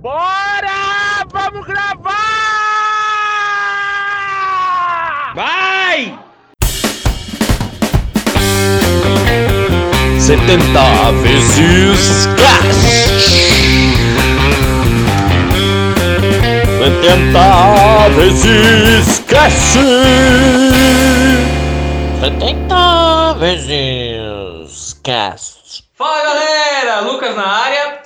Bora! Vamos gravar! Vai! 70 vezes cash. 70 vezes cash. 70 vezes cast. Fala galera, Lucas na área.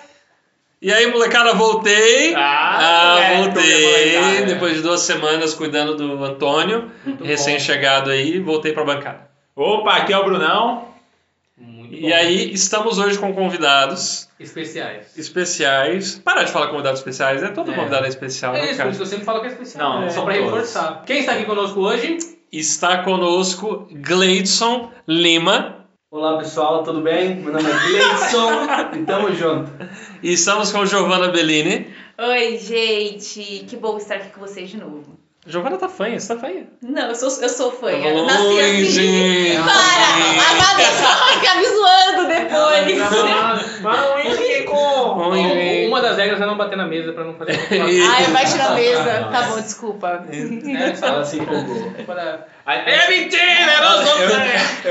E aí, molecada, voltei. Ah, é, voltei. molecada. Depois de duas semanas cuidando do Antônio, recém-chegado aí, voltei pra bancada. Opa, aqui é o Brunão. E aí, estamos hoje com convidados Especiais. especiais. Parar de falar convidados especiais, né? Todo É. convidado é especial, É né, isso, por cara? isso eu sempre falo que é especial. Não, né? são só pra todos. reforçar. Quem está aqui conosco hoje? Está conosco Gleidson Lima. Olá pessoal, tudo bem? Meu nome é Gleidson e tamo junto. E estamos com Giovanna Bellini. Oi, gente! Que bom estar aqui com vocês de novo. Giovanna tá fanha, você tá fanha. Não, eu sou, eu sou fã. Tá Eu nasci assim. gente. Para! A Vanessa vai ficar me zoando depois. Mas com... Oi, gente. Uma das regras é não bater na mesa pra não fazer Ai, bate na mesa. Tá bom, desculpa. né? Se empolgou. Para... É mentira, não sou eu,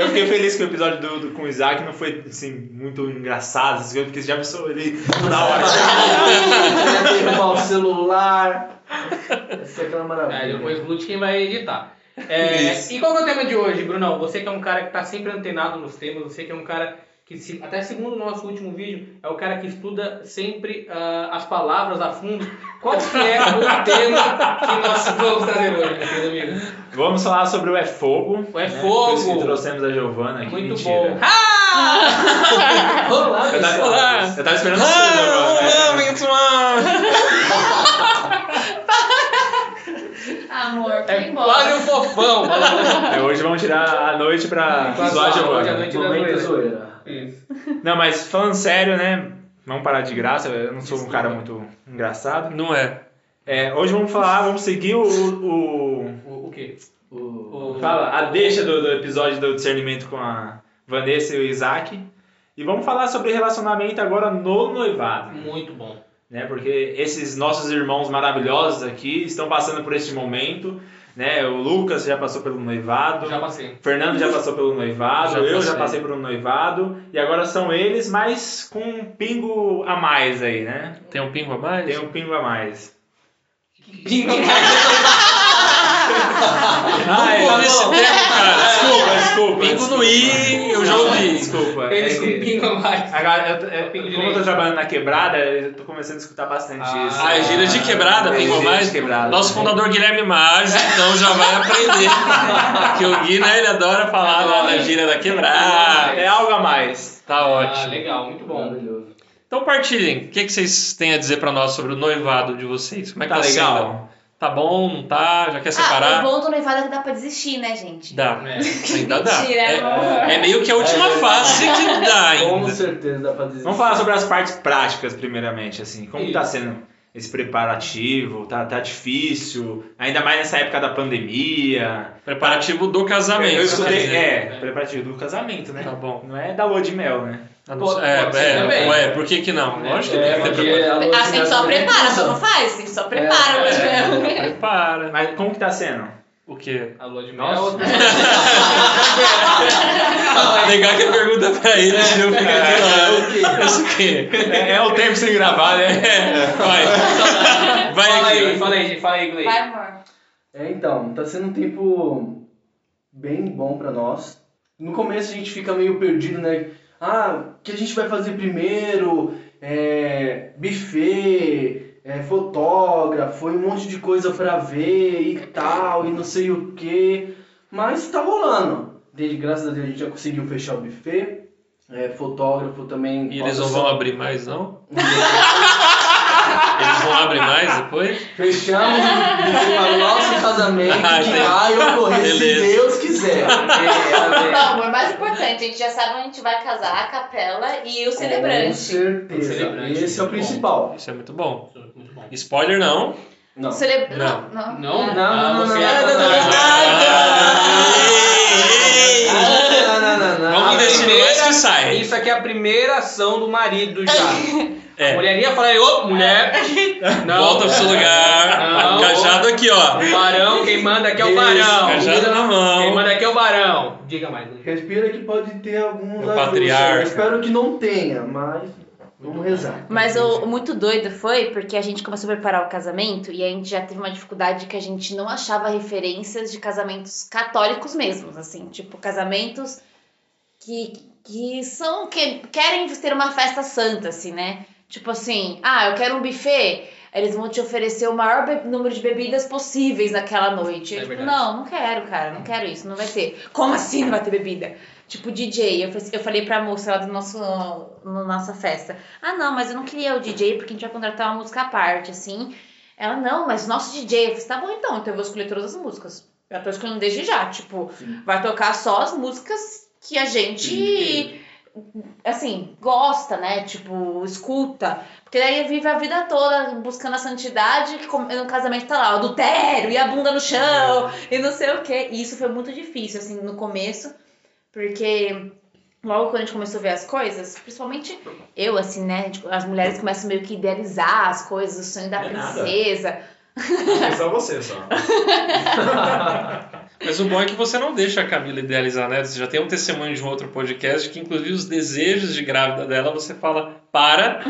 eu fiquei feliz que o episódio do, do- com o Isaac não foi assim, muito engraçado, coisas, porque você já pensou ele na hora. derrubar o celular. É aquela É, maravilha. depois o Lute quem vai editar. É, e qual é o tema de hoje, Brunão? Você que é um cara que tá sempre antenado nos temas, você que é um cara que, se- até segundo o nosso último vídeo, é o cara que estuda sempre ah, as palavras a fundo. Qual que é o tema que nós vamos trazer hoje, meu querido amigo? Vamos falar sobre o É Fogo. O É né? Fogo. Por isso que trouxemos a Giovana aqui. Muito mentira. bom. Ah! Olá, Eu tava, pessoal. eu tava esperando a sua, Giovana. né? Amor, É quase um fofão. É, hoje vamos tirar a noite pra Quase zoar a hoje a noite da Momento zoeira. Isso. Não, mas falando sério, né? Vamos parar de graça, eu não sou um cara muito engraçado. Não é. É, hoje vamos falar, vamos seguir o, o, O, o quê? O- O- Fala, a deixa do, do episódio do discernimento com a Vanessa e o Isaac. E vamos falar sobre relacionamento agora no noivado, Muito bom. Né? Porque esses nossos irmãos maravilhosos aqui estão passando por este momento, né? O Lucas já passou pelo noivado, Já passei. o Fernando já passou pelo noivado, Já eu já passei. passei por um noivado e agora são eles, mas com um pingo a mais aí, né? Tem um pingo a mais? Tem um pingo a mais. Pingo Ah, Não esse termo, cara. Desculpa, desculpa. Pingo no i, eu já ouvi. Desculpa. é Eles pingo a mais. Agora, eu, eu- como eu tô trabalhando na quebrada, eu tô começando a escutar bastante Ah, isso. Ah, é gíria de quebrada, É, pingo a gíria mais? de quebrada. Nosso fundador Guilherme Maggi, então já vai aprender. que o Gui, né, ele adora falar da, da gíria da quebrada. É algo a mais. Tá Ah, ótimo. legal, muito bom. Maravilhoso. Então partilhem. O que, que vocês têm a dizer pra nós sobre o noivado de vocês? Como é que Tá tá, legal? sendo? Tá bom, não tá? Já quer Ah, separar? o bom do noivado é que dá pra desistir, né, gente? Dá. É. Ainda dá. Mentira, É, é meio que a última É, fase que dá Com ainda. certeza dá pra dizer. Vamos falar sobre as partes práticas, primeiramente, assim. Como tá Isso. sendo esse preparativo? Tá, tá difícil? Ainda mais nessa época da pandemia. Preparativo do casamento. Eu escutei, né? é, preparativo do casamento, né? Tá bom. Não é da lua de mel, né? Ah, não Pode- é, pode ser é, também. ué, por que que não? Lógico que É, tem que ter preparo. a lua A de gente mel só prepara, só não faz, a gente só prepara. É, mas- Prepara. Mas como que tá sendo? O quê? A lua de Nossa. mel. Negar que a pergunta pra ele, senão fica aqui lá. Isso o quê? É, é o tempo sem gravar, né? É, vai. Vai Fala aqui. aí, fala aí, fala aí, Gleice. Vai, amor. É, então, tá sendo um tempo bem bom pra nós. No começo a gente fica meio perdido, né? Ah, que a gente vai fazer primeiro? É, buffet, é, fotógrafo, um monte de coisa pra ver e tal, e não sei o que. Mas tá rolando. Desde, graças a Deus a gente já conseguiu fechar o buffet. É, fotógrafo também. E eles não vão abrir mais, não? Eles vão abrir mais depois? Fechamos para o nosso casamento Ah, que vai ocorrer Beleza. se Deus quiser. Não, amor, mais importante, a gente já sabe onde a gente vai casar, a capela e o Com celebrante. certeza. O celebrante, Esse é o principal. Isso é muito bom. Muito bom. Spoiler não. Não. Cele... Não. Não, não. Não? Não, não, não, você não, é não, não, não, fantástico. Ah, não, não, não, não. Vamos investir no mais que sai. Isso aqui é a primeira ação do marido já. É. A mulher ia falar, ô, mulher, não. Volta pro seu lugar. Não. Cajado aqui, ó. O barão, quem manda aqui é o barão. Cajado na Quem mão. manda aqui é o barão. Diga mais. Luiz. Respira que pode ter alguns ajustes. patriarca. Eu espero que não tenha, mas vamos rezar. Mas o, o muito doido foi porque a gente começou a preparar o casamento e a gente já teve uma dificuldade que a gente não achava referências de casamentos católicos mesmos, assim, tipo casamentos que, que são que querem ter uma festa santa, assim, né? Tipo assim, ah, eu quero um buffet. Eles vão te oferecer o maior número de bebidas possíveis naquela noite. É Eu, tipo, não, não quero, cara, não quero isso, não vai ter. Como assim não vai ter bebida? Tipo, DJ, eu, eu falei pra moça lá do nosso, no nossa festa. Ah, não, mas eu não queria o DJ porque a gente vai contratar uma música à parte, assim. Ela, não, mas nosso DJ. Eu falei, tá bom então, então eu vou escolher todas as músicas. Eu tô escolhendo desde já, tipo, vai tocar só as músicas que a gente, assim, gosta, né? Tipo, escuta. Porque daí vive a vida toda buscando a santidade, como- no casamento tá lá, o adultério e a bunda no chão e não sei o quê. E isso foi muito difícil, assim, no começo, porque logo quando a gente começou a ver as coisas, principalmente eu, assim, né? tipo, as mulheres começam meio que idealizar as coisas, o sonho da É nada. princesa. É só você, só. Mas o bom é que você não deixa a Camila idealizar, né? Você já tem um testemunho de um outro podcast que, inclusive, os desejos de grávida dela, você fala, para,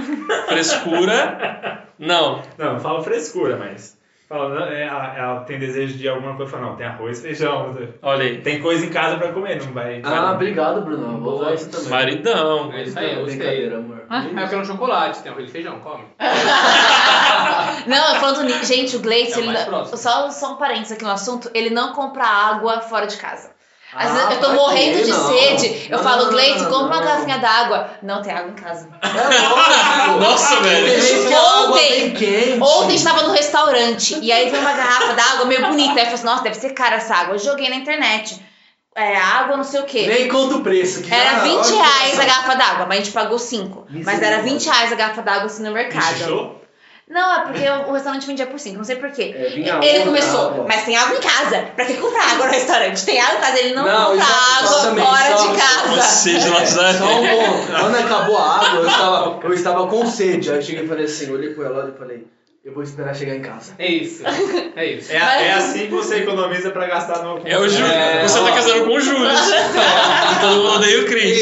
frescura, não. Não, não fala frescura, mas. Fala, não, é, ela, ela tem desejo de alguma coisa, fala, não, tem arroz, feijão, Olha aí, tem coisa em casa pra comer, não vai. Ah, obrigado, Bruno. Vou usar isso também. maridão. É isso aí, eu gostei. Amor. Ah, eu quero um chocolate, tem arroz e feijão, come. Não, falando nisso, gente, o Gleice, É o não- só, só um parênteses aqui no assunto, ele não compra água fora de casa. Às Ah, vezes eu tô morrendo quê? de Não. sede, eu Não, falo, não, Gleice, compra uma garrafinha d'água. Não tem água em casa. É lógico. Nossa, velho. Que Ontem-. Ontem estava no restaurante e aí veio uma garrafa d'água meio bonita. Aí eu falei assim, nossa, deve ser cara essa água. Eu joguei na internet. É, água não sei o quê. Nem conta o preço. que Era já- 20 olha que reais a garrafa d'água, mas a gente pagou 5. Mas era 20 reais a garrafa d'água assim no mercado. Fechou? Não, é porque o restaurante vendia por 5, não sei por quê. É, Ele começou, água. mas tem água em casa. Pra que comprar água no restaurante? Tem água em casa. Ele não, Não, compra é- água exatamente, fora só- de casa. Você de É, Só um. Quando acabou a água, eu estava, eu estava com sede. Aí eu cheguei e falei assim, olhei pro relógio e falei, eu vou esperar chegar em casa. É isso, é isso. É, é assim que você economiza pra gastar no. É o Júlio. É, você tá casando com o Júlio. E todo mundo odeia o Cris.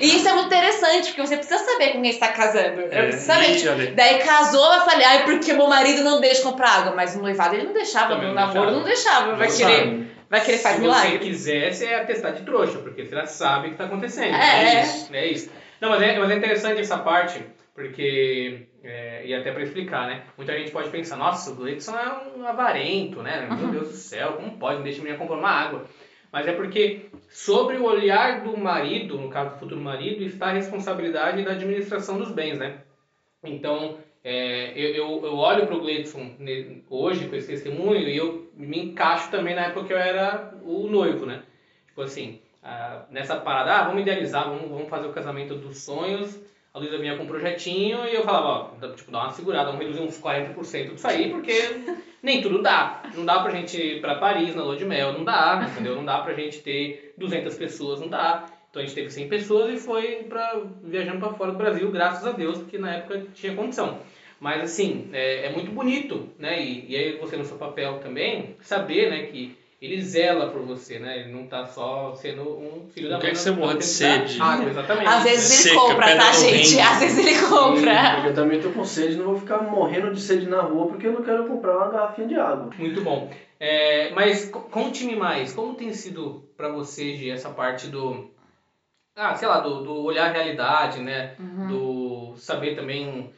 E isso é muito interessante, porque você precisa saber com quem está casando. Eu É, preciso saber. Daí casou, eu falei, ai, porque meu marido não deixa comprar água. Mas no noivado ele não deixava, Também no não namoro deixava. não deixava. Vai querer, vai querer fazer Se milagre. você quiser, você é atestar de trouxa, porque você já sabe o que tá acontecendo. É. isso. É isso. Não, mas é, mas é interessante essa parte, porque. É, e até pra explicar, né? Muita gente pode pensar, nossa, o Gleidson é um avarento, né? Meu Deus do céu, como pode? Não deixa a menina comprar uma água. Mas é porque sobre o olhar do marido, no caso do futuro marido, está a responsabilidade da administração dos bens, né? Então, é, eu, eu, olho para o Gleidson hoje com esse testemunho e eu me encaixo também na época que eu era o noivo, né? Tipo assim, ah, nessa parada, ah, vamos idealizar, vamos, vamos fazer o casamento dos sonhos. A Luísa vinha com um projetinho e eu falava, ó, dá- tipo, dá uma segurada, vamos reduzir uns 40% disso aí, porque nem tudo dá. Não dá pra gente ir pra Paris na lua de mel, não dá, entendeu? Não dá pra gente ter 200 pessoas, não dá. Então a gente teve 100 pessoas e foi pra, viajando pra fora do Brasil, graças a Deus, porque na época tinha condição. Mas assim, é, é muito bonito, né? E, e aí você no seu papel também, saber, né, que ele zela por você, né? Ele não tá só sendo um filho da Não mãe. quer que você morra de sede. Água, exatamente. Às vezes ele Seca, compra, tá, gente? Às vezes ele compra. E eu também tô com sede, não vou ficar morrendo de sede na rua porque eu não quero comprar uma garrafinha de água. Muito bom. É, mas co- conte-me mais, como tem sido pra você, Gi, essa parte do. Ah, sei lá, do, do olhar a realidade, né? Do saber também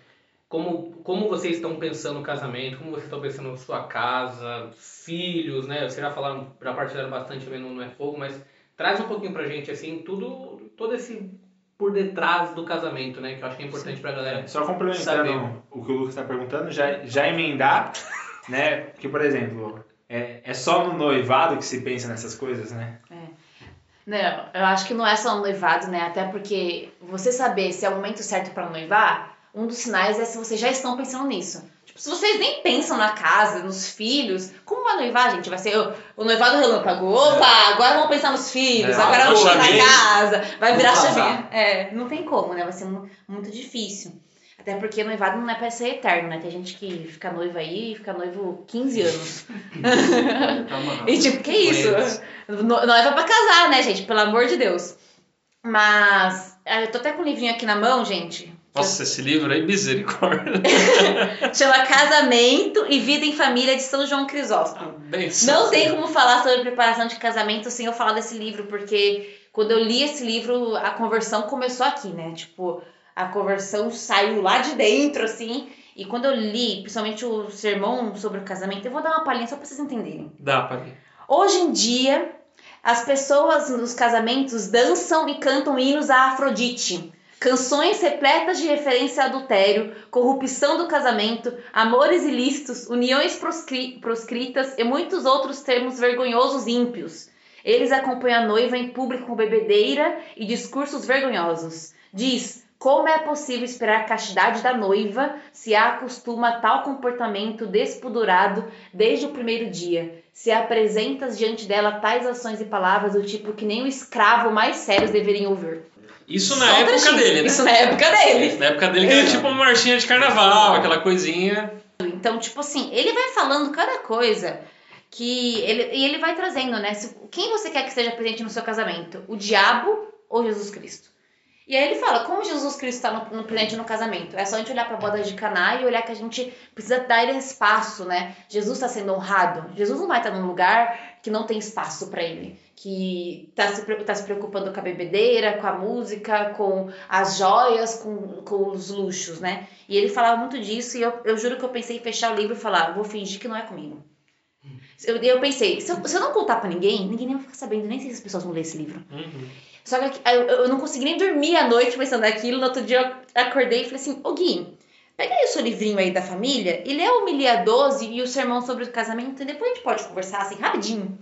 como, como vocês estão pensando no casamento, como vocês estão pensando na sua casa, filhos, né? Vocês já falaram, já partilharam bastante também no Não é Fogo, mas traz um pouquinho pra gente, assim, tudo, todo esse por detrás do casamento, né? Que eu acho que é importante pra galera. Só Saber. complementando o que o Lucas está perguntando, já, já emendar, né? Que, por exemplo, é, é só no noivado que se pensa nessas coisas, né? Não, eu acho que não é só no noivado, né? Até porque você saber se é o momento certo pra noivar, um dos sinais é se vocês já estão pensando nisso. Tipo, se vocês nem pensam na casa, nos filhos, como vai noivar, gente? Vai ser o, o noivado relâmpago. Opa, agora vamos pensar nos filhos, É, agora vamos pensar na casa, vai virar chavinha. É, não tem como, né? Vai ser mu- muito difícil. Até porque noivado não é pra ser eterno, né? Tem gente que fica noiva aí e fica noivo 15 anos. E tipo, que isso? No- Noiva pra casar, né, gente? Pelo amor de Deus. Mas ah, eu tô até com o livrinho aqui na mão, gente. Nossa, esse livro aí, misericórdia. Chama Casamento e Vida em Família de São João Crisóstomo. Bem, Não tem como falar sobre preparação de casamento sem eu falar desse livro, porque quando eu li esse livro, a conversão começou aqui, né? Tipo, a conversão saiu lá de dentro, assim. E quando eu li, principalmente o sermão sobre o casamento, eu vou dar uma palhinha só pra vocês entenderem. Dá ler. Hoje em dia, as pessoas nos casamentos dançam e cantam hinos a Afrodite. Canções repletas de referência a adultério, corrupção do casamento, amores ilícitos, uniões proscri- proscritas e muitos outros termos vergonhosos e ímpios. Eles acompanham a noiva em público com bebedeira e discursos vergonhosos. Diz: como é possível esperar a castidade da noiva se a acostuma a tal comportamento despudorado desde o primeiro dia? Se apresentas diante dela tais ações e palavras do tipo que nem o escravo mais sérios deveriam ouvir. Isso Só na época trechinho. dele, né? Isso na época dele. Na época dele que era tipo uma marchinha de carnaval, aquela coisinha. Então, tipo assim, ele vai falando cada coisa que ele, e ele vai trazendo, né? Se- Quem você quer que esteja presente no seu casamento? O diabo ou Jesus Cristo? E aí ele fala, como Jesus Cristo está no, no presente no casamento? É só a gente olhar para a boda de Caná e olhar que a gente precisa dar ele espaço, né? Jesus está sendo honrado. Jesus não vai estar num lugar que não tem espaço para ele. Que está se, tá se preocupando com a bebedeira, com a música, com as joias, com, com os luxos, né? E ele falava muito disso e eu, eu juro que eu pensei em fechar o livro e falar, vou fingir que não é comigo. Eu, eu pensei, se eu, se eu não contar pra ninguém, ninguém nem vai ficar sabendo, nem sei se as pessoas vão ler esse livro. Uhum. Só que eu, eu não consegui nem dormir à noite pensando naquilo. No outro dia eu acordei e falei assim: Ô Gui, pega aí o seu livrinho aí da família e lê o Milia 12 e o sermão sobre o casamento e depois a gente pode conversar assim rapidinho.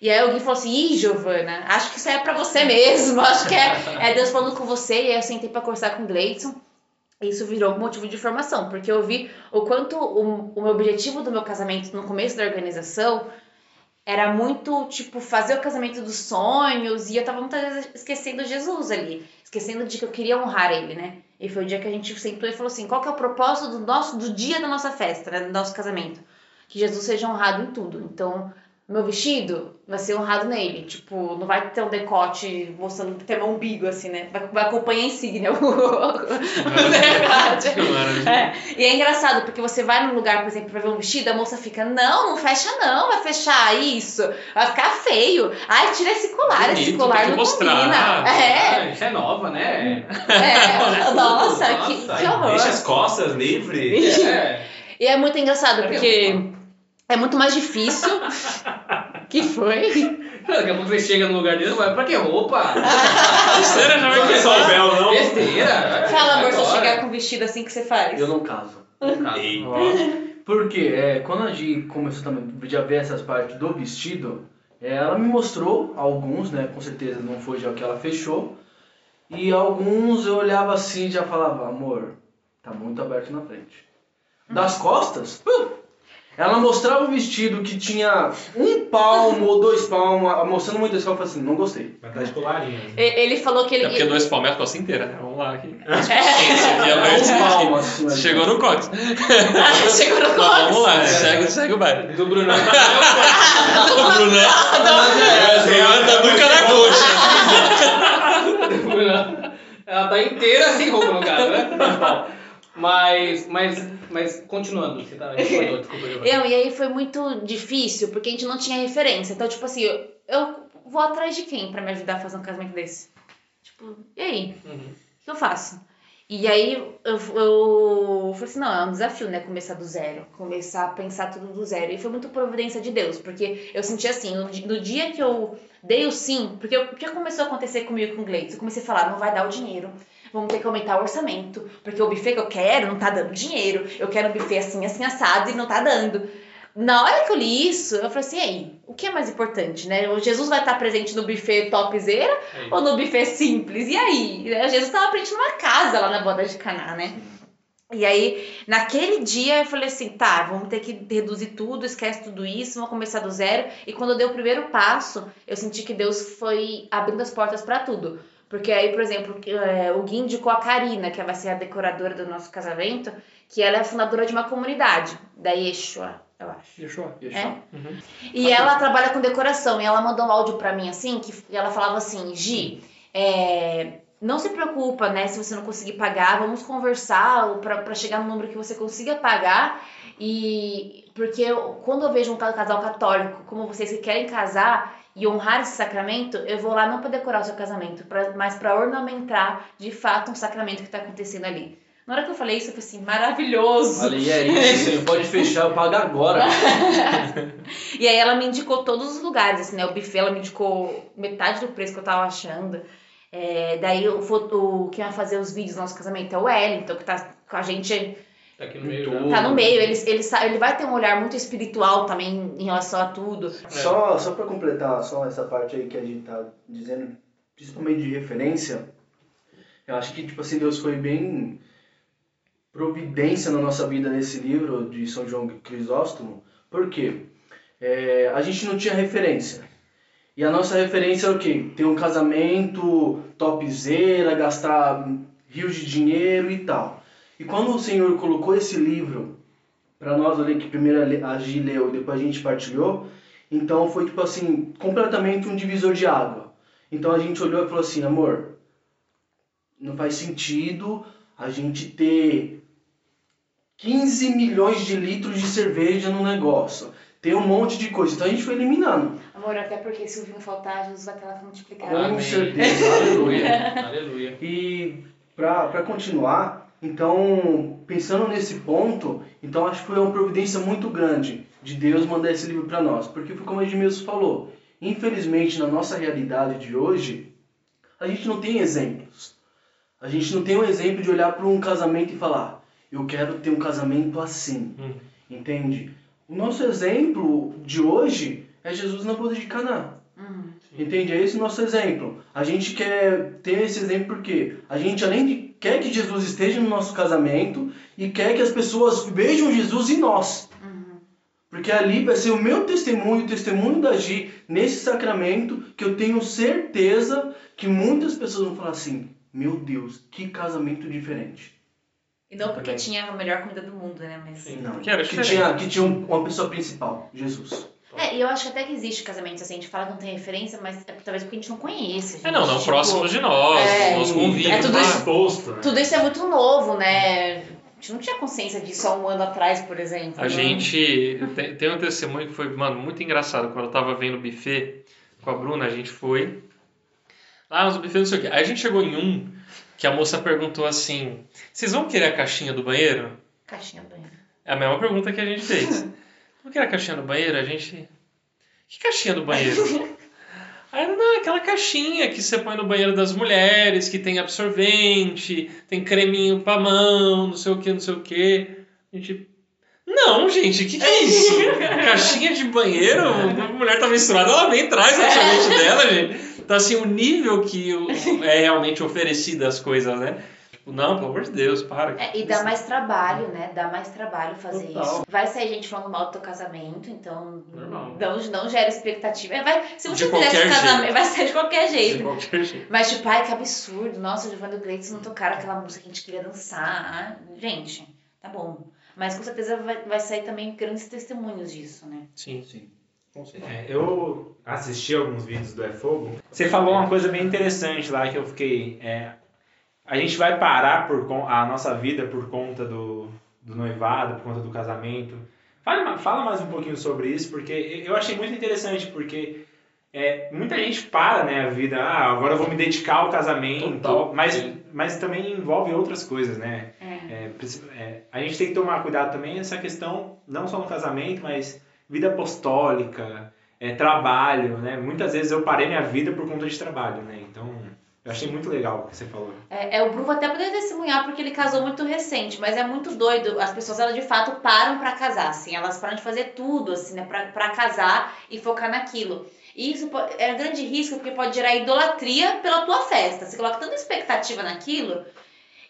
E aí Gui falou assim: Ih, Giovana, acho que isso é pra você mesmo. Acho que é, é Deus falando com você. E aí eu sentei pra conversar com o Gleidson. Isso virou motivo de formação, porque eu vi o quanto o, o meu objetivo do meu casamento no começo da organização era muito, tipo, fazer o casamento dos sonhos, e eu tava muitas vezes esquecendo Jesus ali, esquecendo de que eu queria honrar ele, né? E foi o dia que a gente sentou e falou assim: qual que é o propósito do nosso do dia da nossa festa, né? Do nosso casamento? Que Jesus seja honrado em tudo. Então, meu vestido vai ser honrado nele. Tipo, não vai ter um decote mostrando ter meu umbigo, assim, né? Vai, vai acompanhar a insígnia. Verdade. Maravilha. É, e é engraçado, porque você vai num lugar, por exemplo, pra ver um vestido, a moça fica, não, não fecha não, vai fechar isso, vai ficar feio. Ai, tira esse colar, esse Bonito, colar tem que não mostrar. combina. É, Ah, isso é nova, né? é, nossa, que, Nossa, que horror. Deixa as costas livres. É. E é muito engraçado, Cadê porque é muito mais difícil. que foi? Daqui a pouco você chega no lugar dele, vai, pra que roupa? Terceira já vai Não é só o começar. véu, não. Besteira. Fala, amor, se eu chegar com um vestido assim que você faz. Eu não caso. Eita. Porque é, quando a Gi começou também a ver essas partes do vestido, é, ela me mostrou alguns, né? Com certeza não foi já o que ela fechou. E alguns eu olhava assim e já falava, amor, tá muito aberto na frente. Das costas, uh, ela mostrava um vestido que tinha um palmo ou dois palmos, mostrando muito esse eu falei assim, não gostei. Vai estar de colarinho. E- Ele falou que ele. É porque dois palmeiras costa inteira, né? Vamos lá aqui. É. A Um palmo assim. mas- chegou no cox. Chegou no Mas colo. vamos lá, segue, segue o baile. Do Brunão. O Brunão, Brunão tá nunca na coxa. Do Brunão. Ela tá inteira sem roupa no caso, né? Mas, mas, mas continuando, você tá. Desculpa, desculpa. Eu, e aí foi muito difícil, porque a gente não tinha referência. Então, tipo assim, eu, eu vou atrás de quem pra me ajudar a fazer um casamento desse? Tipo, e aí? Uhum. O que eu faço? E aí eu, eu falei assim, não, é um desafio, né? Começar do zero. Começar a pensar tudo do zero. E foi muito providência de Deus, porque eu senti assim, no, no dia que eu dei o sim, porque o que começou a acontecer comigo com o Gleides? Eu comecei a falar, não vai dar o dinheiro. Vamos ter que aumentar o orçamento. Porque o buffet que eu quero não tá dando dinheiro. Eu quero um buffet assim, assim, assado e não tá dando. Na hora que eu li isso, eu falei assim, aí, o que é mais importante, né? O Jesus vai estar presente no buffet topzera É ou no buffet simples? E aí? Jesus estava presente numa casa lá na boda de Caná, né? E aí, naquele dia, eu falei assim, tá, vamos ter que reduzir tudo, esquece tudo isso, vamos começar do zero. E quando eu dei o primeiro passo, eu senti que Deus foi abrindo as portas para tudo. Porque aí, por exemplo, é, o Gui indicou a Karina, que vai ser a decoradora do nosso casamento, que ela é fundadora de uma comunidade, da Yeshua, eu acho. Fechou? É? Uhum. E ela trabalha com decoração, e ela mandou um áudio pra mim assim, que ela falava assim, Gi, é, não se preocupa, né, se você não conseguir pagar, vamos conversar pra pra chegar no número que você consiga pagar. E porque eu- quando eu vejo um casal católico como vocês que querem casar e honrar esse sacramento, eu vou lá não para decorar o seu casamento, pra, mas para ornamentar de fato um sacramento que está acontecendo ali. Na hora que eu falei isso, eu falei assim, maravilhoso! Falei, é isso, senhor, pode fechar, eu pago agora. E aí ela me indicou todos os lugares, assim, né? O buffet ela me indicou metade do preço que eu tava achando. É, daí o, o quem vai fazer os vídeos do nosso casamento é o Wellington, que tá com a gente, Tá aqui no meio. Tudo. né? tá no meio. Ele, ele, ele vai ter um olhar muito espiritual também em relação a tudo. Só, só pra completar só essa parte aí que a gente tá dizendo, principalmente de referência, eu acho que, tipo assim, Deus foi bem providência na nossa vida nesse livro de São João Crisóstomo. Por quê? É, a gente não tinha referência. E a nossa referência é o quê? Ter um casamento topzera, gastar rios de dinheiro e tal. E quando o Senhor colocou esse livro para nós ler, que primeiro a Gi leu e depois a gente partilhou, então foi tipo assim, completamente um divisor de água. Então a gente olhou e falou assim, amor, não faz sentido a gente ter 15 milhões de litros de cerveja no negócio. Tem um monte de coisa. Então a gente foi eliminando. Amor, até porque se o vinho faltar, Jesus vai estar lá pra multiplicar. Com certeza. Aleluia. Aleluia. E para continuar, então, pensando nesse ponto, então acho que foi uma providência muito grande de Deus mandar esse livro para nós. Porque foi como a Edmilson falou, infelizmente na nossa realidade de hoje, a gente não tem exemplos. A gente não tem um exemplo de olhar para um casamento e falar, eu quero ter um casamento assim. Hum. Entende? O nosso exemplo de hoje é Jesus na boda de Caná. Uhum. Entende? É esse o nosso exemplo. A gente quer ter esse exemplo porque a gente, além de quer que Jesus esteja no nosso casamento e quer que as pessoas vejam Jesus em nós. Porque ali vai ser o meu testemunho, o testemunho da Gi nesse sacramento que eu tenho certeza que muitas pessoas vão falar assim: Meu Deus, que casamento diferente. E não porque tinha a melhor comida do mundo, né? Mas... Não, Porque era que diferente. tinha, que tinha um- uma pessoa principal, Jesus. É, e eu acho que até que existe casamentos assim, a gente fala que não tem referência, mas é talvez porque a gente não conhece. É, não, não gente, próximos de nós, é, nos convívio. é tudo mas- isso. exposto, né? Tudo isso é muito novo, né? A gente não tinha consciência disso há um ano atrás, por exemplo. A né? gente tem, tem um testemunho que foi, mano, muito engraçado. Quando eu tava vendo o buffet com a Bruna, a gente foi. Lá nos buffets, não sei o quê. Aí a gente chegou em um que a moça perguntou assim: Vocês vão querer a caixinha do banheiro? Caixinha do banheiro. É a mesma pergunta que a gente fez. Não quer a caixinha do banheiro? A gente. Que caixinha do banheiro? Aí não, aquela caixinha que você põe no banheiro das mulheres, que tem absorvente, tem creminho pra mão, não sei o que, não sei o que. A gente. Não, gente, o que, que é isso? Caixinha de banheiro? A mulher tá menstruada, ela vem traz o absorvente dela, gente. Então, assim, o nível que é realmente oferecida as coisas, né? Tipo, não, pelo amor de Deus, para. É, e dá mais trabalho, né? Dá mais trabalho fazer Total. isso. Vai sair gente falando mal do teu casamento, então Normal. não, não gera expectativa. É, vai, se você De fizer esse qualquer casamento, jeito. vai sair de qualquer De jeito. qualquer jeito. Mas, tipo, ai, que absurdo. Nossa, o Giovanni o Gleice não tocaram aquela música que a gente queria dançar. Ah, Gente, tá bom. Mas com certeza vai, vai sair também grandes testemunhos disso, né? Sim. Sim. É, eu assisti alguns vídeos do É Fogo. Você falou uma coisa bem interessante lá que eu fiquei. é, a gente vai parar por a nossa vida por conta do, do noivado, por conta do casamento. Fala, fala mais um pouquinho sobre isso, porque eu achei muito interessante, porque é, muita gente para né, a vida, ah, agora eu vou me dedicar ao casamento, Total, mas, mas também envolve outras coisas, né? É. É, é, a gente tem que tomar cuidado também nessa questão, não só no casamento, mas vida apostólica, é, trabalho, né? Muitas vezes eu parei minha vida por conta de trabalho, né? Então, eu achei muito legal o que você falou. É, é, o Bruno até poderia testemunhar porque ele casou muito recente, mas é muito doido. As pessoas, elas de fato param pra casar, assim. Elas param de fazer tudo, assim, né? Pra, casar e focar naquilo. E isso é um grande risco porque pode gerar idolatria pela tua festa. Você coloca tanta expectativa naquilo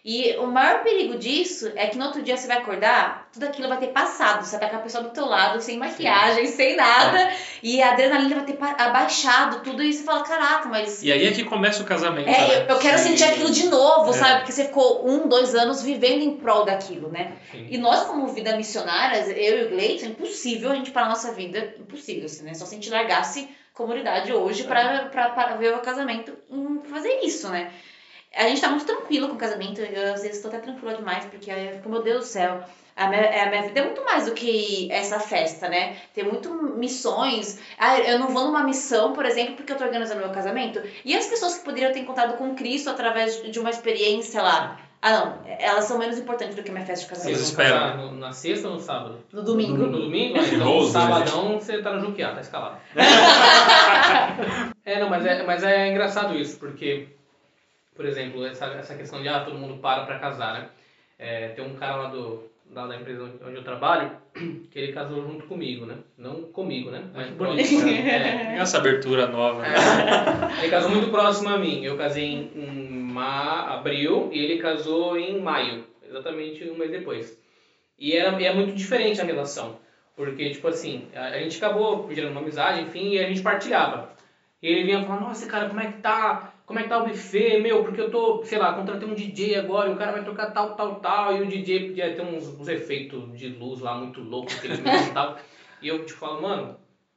E o maior perigo disso é que no outro dia você vai acordar, tudo aquilo vai ter passado. Você vai com a pessoa do teu lado, sem maquiagem, sem nada. E a adrenalina vai ter abaixado, tudo. E você fala, caraca, mas... E aí é que começa o casamento. É, né? eu, eu quero Sim. sentir aquilo de novo, É. sabe? Porque você ficou um, dois anos vivendo em prol daquilo, né? Sim. E nós, como vida missionárias, eu e o Gleison, é impossível a gente parar a nossa vida. Impossível, assim, né? Só se a gente largasse comunidade hoje pra, pra, pra ver o casamento em fazer isso, né? A gente tá muito tranquilo com o casamento. Eu, às vezes, tô até tranquila demais, porque eu fico, meu Deus do céu. A minha, a minha vida é muito mais do que essa festa, né? Tem muito missões. Ah, eu não vou numa missão, por exemplo, porque eu tô organizando meu casamento. E as pessoas que poderiam ter encontrado com Cristo através de uma experiência lá? Ah, não. Elas são menos importantes do que a minha festa de casamento. Vocês esperam. no- na sexta ou no sábado? No domingo. No domingo? Ah, Então, no né, sabadão você tá no Juquiá, tá escalado. é, não, mas é, mas é engraçado isso, porque, por exemplo, essa, essa questão de ah, todo mundo para pra casar, né? É, tem um cara lá, do, lá da empresa onde- eu trabalho que ele casou junto comigo, né? Não comigo, né? Mas próximo. É. Essa abertura nova. né? Ele casou muito próximo a mim. Eu casei em, em ma- abril e ele casou em maio, exatamente um mês depois. E era, e é muito diferente a relação, porque, tipo assim, a, a gente acabou gerando uma amizade, enfim, e a gente partilhava. E ele vinha falar, nossa, cara, como é que tá? Como é que tá o buffet, meu? Porque eu tô, sei lá, contratei um DJ agora e o cara vai tocar tal, tal, tal, e o DJ podia ter uns, uns efeitos de luz lá muito loucos que ele me montava. E eu, tipo, falo, mano,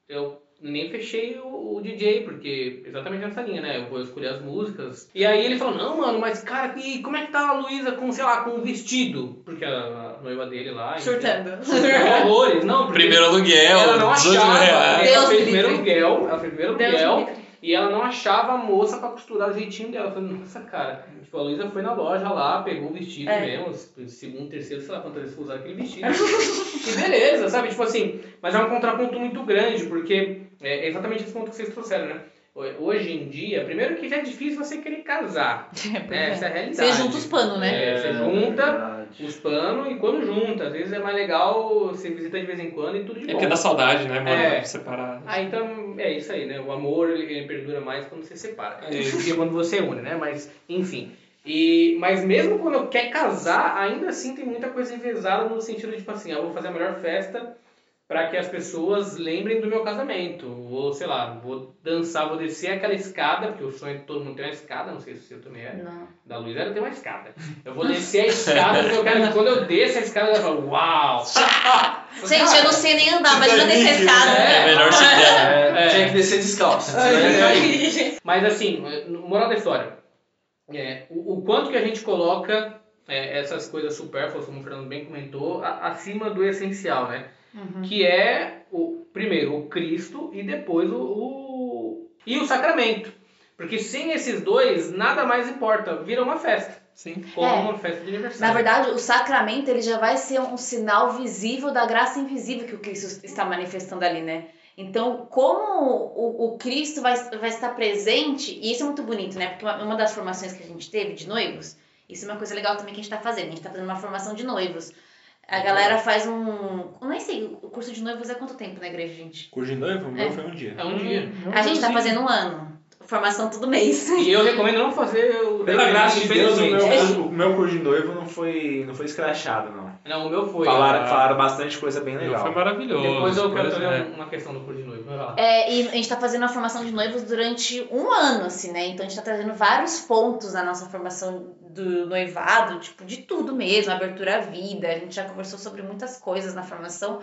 eu nem fechei o, o DJ, porque exatamente nessa linha, né? Eu vou escolher as músicas. E aí ele falou, não, mano, mas cara, e como é que tá a Luísa com, sei lá, com um vestido? Porque a, a noiva dele lá... enfim, Surtando. surtou horrores. Não, Primeiro aluguel, ela não 18 achava, ela fez me primeiro aluguel, ela fez primeiro aluguel. E ela não achava a moça pra costurar o jeitinho dela. Eu falei, nossa, cara. Tipo, a Luísa foi na loja lá, pegou o vestido É. mesmo, segundo, terceiro, sei lá quantas vezes foi usar aquele vestido. e beleza, sabe? Tipo assim, mas é um contraponto muito grande, porque é exatamente esse ponto que vocês trouxeram, né? Hoje em dia, primeiro que já é difícil você querer casar. né? Essa é a realidade. Você junta os panos, né? É, você junta verdade. os panos e quando junta, às vezes é mais legal você visita de vez em quando e tudo de É bom. porque dá saudade, né, mano? É. Separar. Ah, então é isso aí, né? O amor ele, ele perdura mais quando você separa. É que quando você une, né? Mas, enfim. E, mas mesmo quando quer casar, ainda assim tem muita coisa envezada no sentido de, tipo assim, ah, eu vou fazer a melhor festa para que as pessoas lembrem do meu casamento. Vou, sei lá, vou dançar, vou descer aquela escada, porque o sonho de todo mundo tem uma escada, não sei se o seu também é. Não. Da Luísa ela tem uma escada. Eu vou descer a escada, porque eu quero que quando eu desço a escada, ela fala, uau! Gente, eu não sei nem andar, mas eu descer a escada. É melhor se der. É, É. Tinha que descer descalço. É, Mas assim, moral da história. É, o, o quanto que a gente coloca é, essas coisas supérfluas, como o Fernando bem comentou, a- acima do essencial, né? Uhum. Que é, o primeiro, o Cristo e depois o, o... E o sacramento. Porque sem esses dois, nada mais importa. Vira uma festa. Sim. Como É. uma festa de aniversário. Na verdade, o sacramento ele já vai ser um sinal visível da graça invisível que o Cristo está manifestando ali, né? Então, como o, o Cristo vai, vai estar presente, e isso é muito bonito, né? Porque uma, uma das formações que a gente teve de noivos, isso é uma coisa legal também que a gente está fazendo. A gente está fazendo uma formação de noivos. A galera faz um. Eu nem sei, o curso de noivos é quanto tempo na igreja, gente? Curso de noivo? O meu É. foi um dia. É um dia. A gente tá fazendo um ano. Formação todo mês. E eu recomendo não fazer o Pela graça de Deus, o meu, o meu curso de noivo não foi, não foi escrachado, não. Não, o meu foi. Falaram, falaram bastante coisa bem Foi legal. maravilhoso. Depois eu quero trazer né? uma questão do curso de noivo. É, e a gente tá fazendo a formação de noivos durante um ano, assim, né? Então a gente tá trazendo vários pontos na nossa formação do noivado, tipo, de tudo mesmo, abertura à vida. A gente já conversou sobre muitas coisas na formação.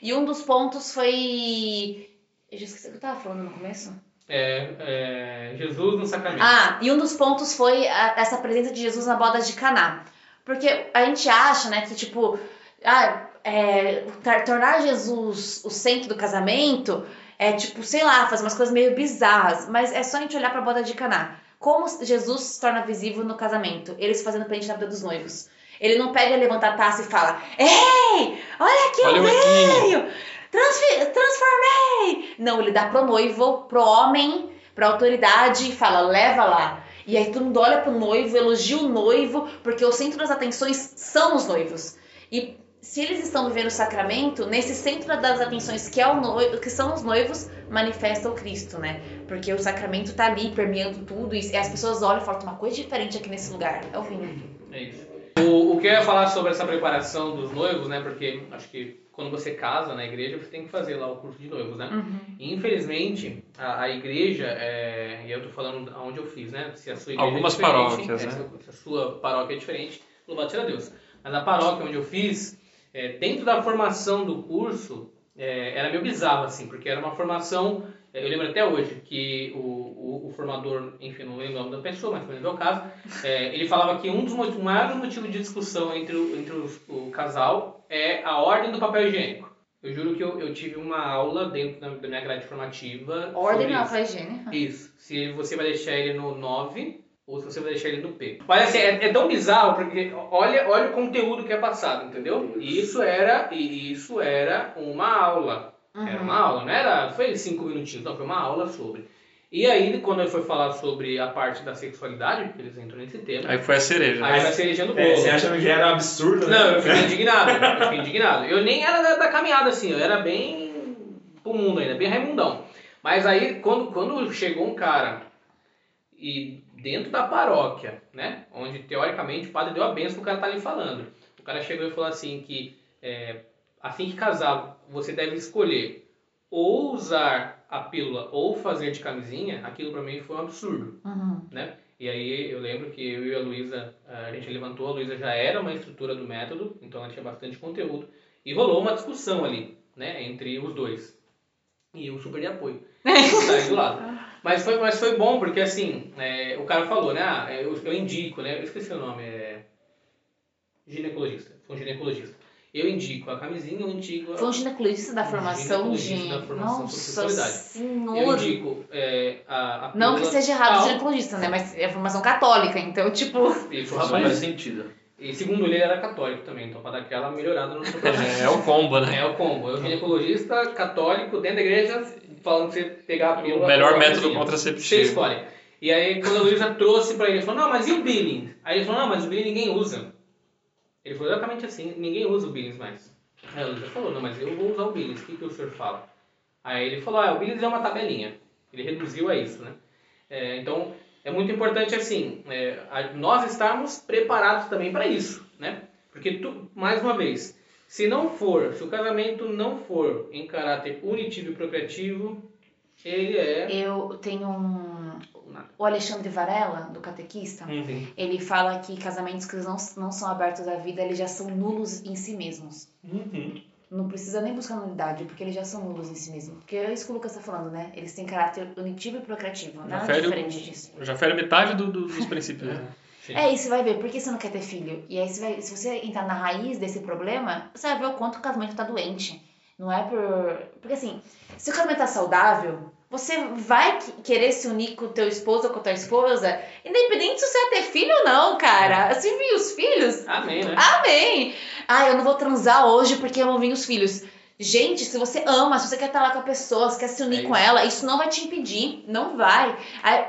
E um dos pontos foi. Eu já esqueci o que eu tava falando no começo. É, é, Jesus no sacramento. Ah, e um dos pontos foi a- essa presença de Jesus na boda de Caná. Porque a gente acha, né, que tipo, ah, é, tornar Jesus o centro do casamento é tipo, sei lá, fazer umas coisas meio bizarras, mas é só a gente olhar pra boda de Caná. Como Jesus se torna visível no casamento? Eles fazendo presente na vida dos noivos. Ele não pega, levanta a taça e fala: Ei, olha aqui Olha o eu veio! Transformei! Não, ele dá pro noivo, pro homem, pra autoridade e fala: leva lá. E aí todo mundo olha pro noivo, elogia o noivo, porque o centro das atenções são os noivos. E se eles estão vivendo o sacramento, nesse centro das atenções que, é o noivo, que são os noivos, manifesta o Cristo, né? Porque o sacramento tá ali permeando tudo e as pessoas olham e falam, uma coisa diferente aqui nesse lugar. É o vinho. É isso. O, o que eu ia falar sobre essa preparação dos noivos, né? Porque acho que quando você casa na igreja, você tem que fazer lá o curso de noivos, né? Uhum. E, infelizmente, a, a igreja, é, e eu tô falando aonde eu fiz, né? Se a sua igreja Algumas é diferente, paróquias, é, né? se a- se a sua paróquia é diferente, louvado seja Deus. Mas a paróquia onde eu fiz, é, dentro da formação do curso, é, era meio bizarro, assim, porque era uma formação, é, eu lembro até hoje, que o, o, o formador, enfim, não lembro o nome da pessoa, mas foi no meu caso, é, ele falava que um dos motivos, maiores motivos de discussão entre, o, entre os- o casal é a ordem do papel higiênico. Eu juro que eu, eu tive uma aula dentro da, da minha grade formativa. Ordem isso. foi higiene. Isso. Se você vai deixar ele no 9 ou se você vai deixar ele no P. Mas assim, é, é tão bizarro porque olha, olha o conteúdo que é passado, entendeu? E isso era, e isso era uma aula. Era uma aula, não era, foi cinco minutinhos, não, foi uma aula sobre. E aí, quando ele foi falar sobre a parte da sexualidade, porque eles entram nesse tema, Aí foi a cereja. aí vai cerejando o bolo. É, você acha que era absurdo, né? Não, eu fiquei indignado. Eu fiquei indignado. Eu nem era da, da caminhada assim, eu era bem pro mundo ainda, bem Raimundão. Mas aí, quando, quando chegou um cara e dentro da paróquia, né, onde teoricamente o padre deu a benção o cara tá ali falando, o cara chegou e falou assim que é, assim que casar, você deve escolher ou usar a pílula ou fazer de camisinha, aquilo pra mim foi um absurdo Uhum. né? E aí eu lembro que eu e a Luísa, a gente levantou, a Luísa já era uma instrutora do método, então ela tinha bastante conteúdo, e rolou uma discussão ali, né, entre os dois. E eu super de apoio, tá aí do lado. Mas foi, mas foi bom, porque assim, é, o cara falou, né, ah, eu, eu indico, né, eu esqueci o nome, é ginecologista, foi um ginecologista. Eu indico a camisinha, eu indico a... Foi um ginecologista da formação. Ginecologista da formação Nossa sexualidade. Eu senhora. indico é, a, a Não que seja errado tal, ginecologista, né? Mas é formação católica, então, tipo. E Isso faz rapaz, sentido. E segundo ele, ele era católico também, então para dar aquela melhorada no seu processo. É, é o combo, né? É o combo. É o ginecologista católico dentro da igreja falando pra você pegar a pílula. O melhor método camisinha. Você contraceptivo. escolhe. E aí, quando a Luísa trouxe pra ele, ele falou, não, mas e o Billings? Aí ele falou, não, mas o Billings ninguém usa. Ele falou exatamente assim, ninguém usa o Billings mais. Aí a Luísa falou, não, mas eu vou usar o Billings, o que, que o senhor fala? Aí ele falou, ah, o Billings é uma tabelinha. Ele reduziu a isso, né? É, então, é muito importante, assim, é, nós estarmos preparados também para isso, né? Porque, tu, mais uma vez, se não for, se o casamento não for em caráter unitivo e procriativo, ele é... Eu tenho um. O Alexandre Varela, do Catequista, Enfim, ele fala que casamentos que não, não são abertos à vida, eles já são nulos em si mesmos. Uhum. Não precisa nem buscar nulidade, porque eles já são nulos em si mesmos. Porque é isso que o Lucas tá falando, né? Eles têm caráter unitivo e procreativo. Nada fere diferente disso. Já fere metade do- do- dos princípios. né? Sim. É, e você vai ver, por que você não quer ter filho? E aí, você vai, se você entrar na raiz desse problema, você vai ver o quanto o casamento tá doente. Não é por. Porque assim, se o casamento tá saudável, você vai que- querer se unir com o teu esposo ou com a tua esposa, independente se você vai ter filho ou não, cara. Se vir os filhos, Amém, né? Amém! Ah, eu não vou transar hoje porque eu não vi os filhos. Gente, se você ama, se você quer estar lá com a pessoa, se quer se unir É com ela, isso não vai te impedir. Não vai.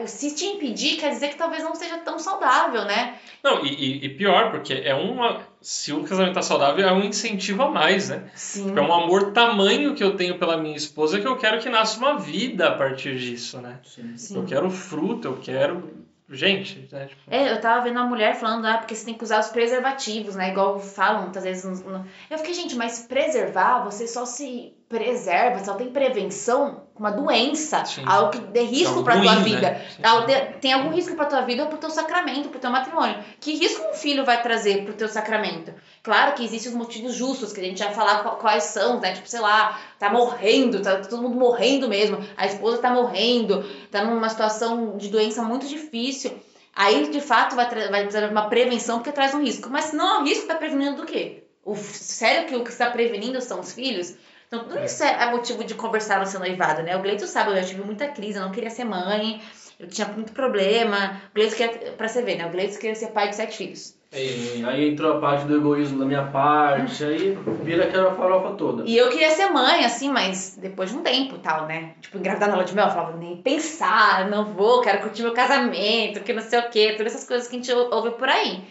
Se te impedir, quer dizer que talvez não seja tão saudável, né? Não, e, e- e pior, porque é uma. Se o casamento tá saudável, é um incentivo a mais, né? Sim. Porque é um amor tamanho que eu tenho pela minha esposa que eu quero que nasça uma vida a partir disso, né? Sim. Eu quero fruto, eu quero. Gente, né? Tipo, É, eu tava vendo uma mulher falando, ah, porque você tem que usar os preservativos, né? Igual falam muitas vezes. Eu fiquei, gente, mas preservar, você só se preserva, só tem prevenção com uma doença, Sim. algo que dê risco pra tua vida. né? Algo de- Tem algum risco pra tua vida ou pro teu sacramento, pro teu matrimônio. Que risco um filho vai trazer pro teu sacramento? Claro que existem os motivos justos, que a gente vai falar quais são, né? Tipo, sei lá, tá morrendo, tá todo mundo morrendo mesmo, a esposa tá morrendo, tá numa situação de doença muito difícil. Aí, de fato, vai, vai trazer uma prevenção porque traz um risco. Mas se não é um risco, tá prevenindo do quê? O sério que o que está prevenindo são os filhos? Então, tudo isso é, é motivo de conversar no seu noivado, né? O Gleito sabe, eu já tive muita crise, eu não queria ser mãe, eu tinha muito problema. O Gleito queria, pra você ver, né? O Gleito queria ser pai de sete filhos. E aí entrou a parte do egoísmo da minha parte, aí vira aquela farofa toda. E eu queria ser mãe, assim, mas depois de um tempo tal, né? Tipo, engravidar na lua de mel, eu falava, nem pensar, não vou, quero curtir meu casamento, que não sei o quê, todas essas coisas que a gente ou- ouve por aí.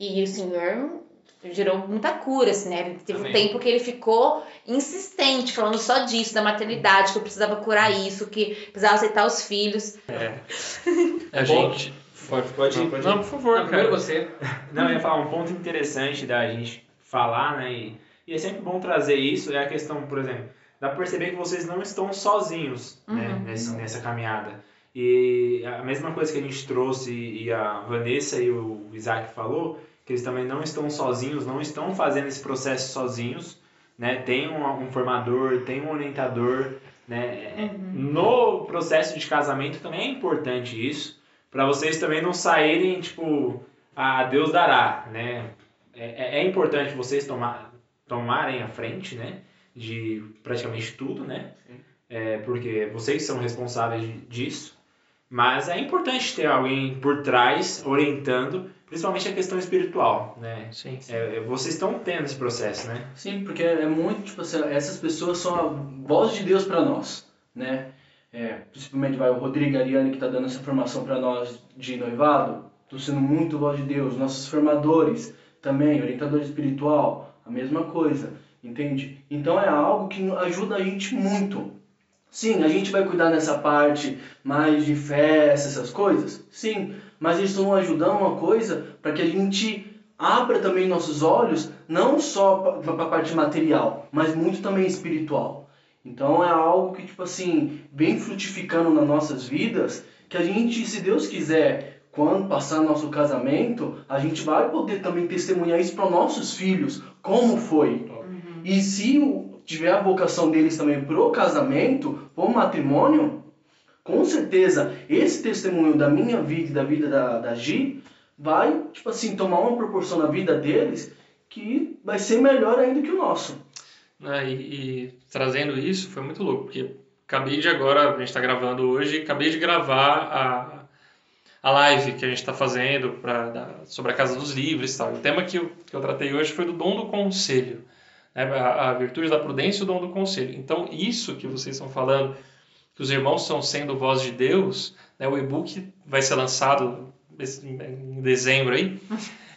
E o senhor gerou muita cura, assim, né? Ele teve Amém. um tempo que ele ficou insistente, falando só disso, da maternidade, que eu precisava curar isso, que precisava aceitar os filhos. A Bom, gente. Pode, pode ir, não, pode não, ir. por favor, Não, primeiro cara. você. Não, eu ia falar um ponto interessante da gente falar, né? E, e é sempre bom trazer isso, é a questão, por exemplo, dá pra perceber que vocês não estão sozinhos né, Uhum. nesse, nessa caminhada. E a mesma coisa que a gente trouxe e a Vanessa e o Isaac falou, que eles também não estão sozinhos, não estão fazendo esse processo sozinhos, né? Tem um, um formador, tem um orientador, né? É, No processo de casamento também é importante isso, para vocês também não saírem, tipo, a Deus dará, né? É, é- é importante vocês tomar, tomarem a frente, né? De praticamente tudo, né? É, porque vocês são responsáveis disso. Mas é importante ter alguém por trás orientando, principalmente a questão espiritual, né? Sim. É, é, vocês estão tendo esse processo, né? Sim, porque é muito, tipo assim, essas pessoas são a voz de Deus para nós, né? É, principalmente vai o Rodrigo e a Ariane que tá dando essa formação para nós de noivado, tô sendo muito voz de Deus. Nossos formadores também, orientador espiritual, a mesma coisa, entende? Então é algo que ajuda a gente muito. Sim, a gente vai cuidar nessa parte mais de festa, essas coisas. Sim, mas eles estão ajudando uma coisa para que a gente abra também nossos olhos, não só para a parte material, mas muito também espiritual. Então é algo que, tipo assim, vem frutificando nas nossas vidas, que a gente, se Deus quiser, quando passar nosso casamento, a gente vai poder também testemunhar isso para nossos filhos, como foi. E se tiver a vocação deles também pro casamento, pro matrimônio, com certeza esse testemunho da minha vida e da vida da, da Gi vai, tipo assim, tomar uma proporção na vida deles que vai ser melhor ainda que o nosso. né, e, e trazendo isso foi muito louco, porque acabei de agora, a gente está gravando hoje, acabei de gravar a, a live que a gente está fazendo pra, da- sobre a Casa dos Livros e tal. O tema que eu, que eu tratei hoje foi do dom do conselho, né, a, a virtude da prudência e o dom do conselho. Então, isso que vocês estão falando, que os irmãos estão sendo voz de Deus, né, o e-book vai ser lançado em dezembro aí,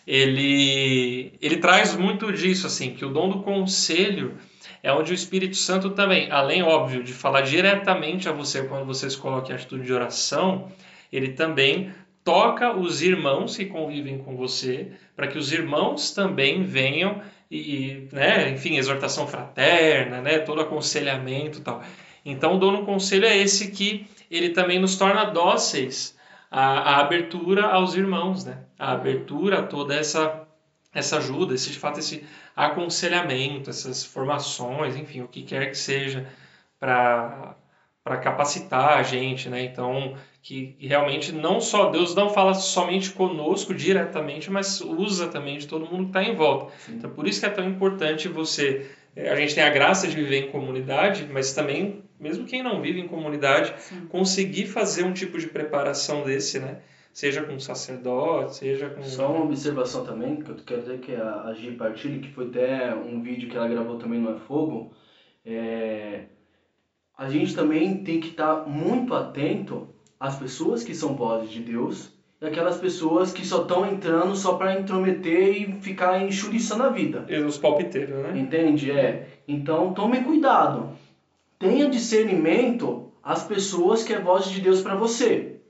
ele, ele traz muito disso, assim, que o dom do conselho é onde o Espírito Santo também, além, óbvio, de falar diretamente a você quando você se coloca em atitude de oração, ele também toca os irmãos que convivem com você, para que os irmãos também venham e, né, enfim, exortação fraterna, né, todo aconselhamento e tal. Então, o do conselho é esse que ele também nos torna dóceis à, à abertura aos irmãos, né? A abertura a toda essa essa ajuda, esse de fato esse aconselhamento, essas formações, enfim, o que quer que seja para para capacitar a gente, né? Então, que realmente não só Deus não fala somente conosco diretamente, mas usa também de todo mundo que está em volta. Então, por isso que é tão importante você. eh, A gente tem a graça de viver em comunidade, mas também, mesmo quem não vive em comunidade, conseguir fazer um tipo de preparação desse, né? Seja com sacerdote, seja com. Só uma observação também, que eu quero dizer que a, Gi Partilho, que foi até um vídeo que ela gravou também no É Fogo, é, a gente também tem que estar muito atento às pessoas que são vozes de Deus e aquelas pessoas que só estão entrando só para intrometer e ficar enxuriçando a vida. E Os palpiteiros, né? Entende? É. Então tome cuidado. Tenha discernimento às pessoas que é voz de Deus para você.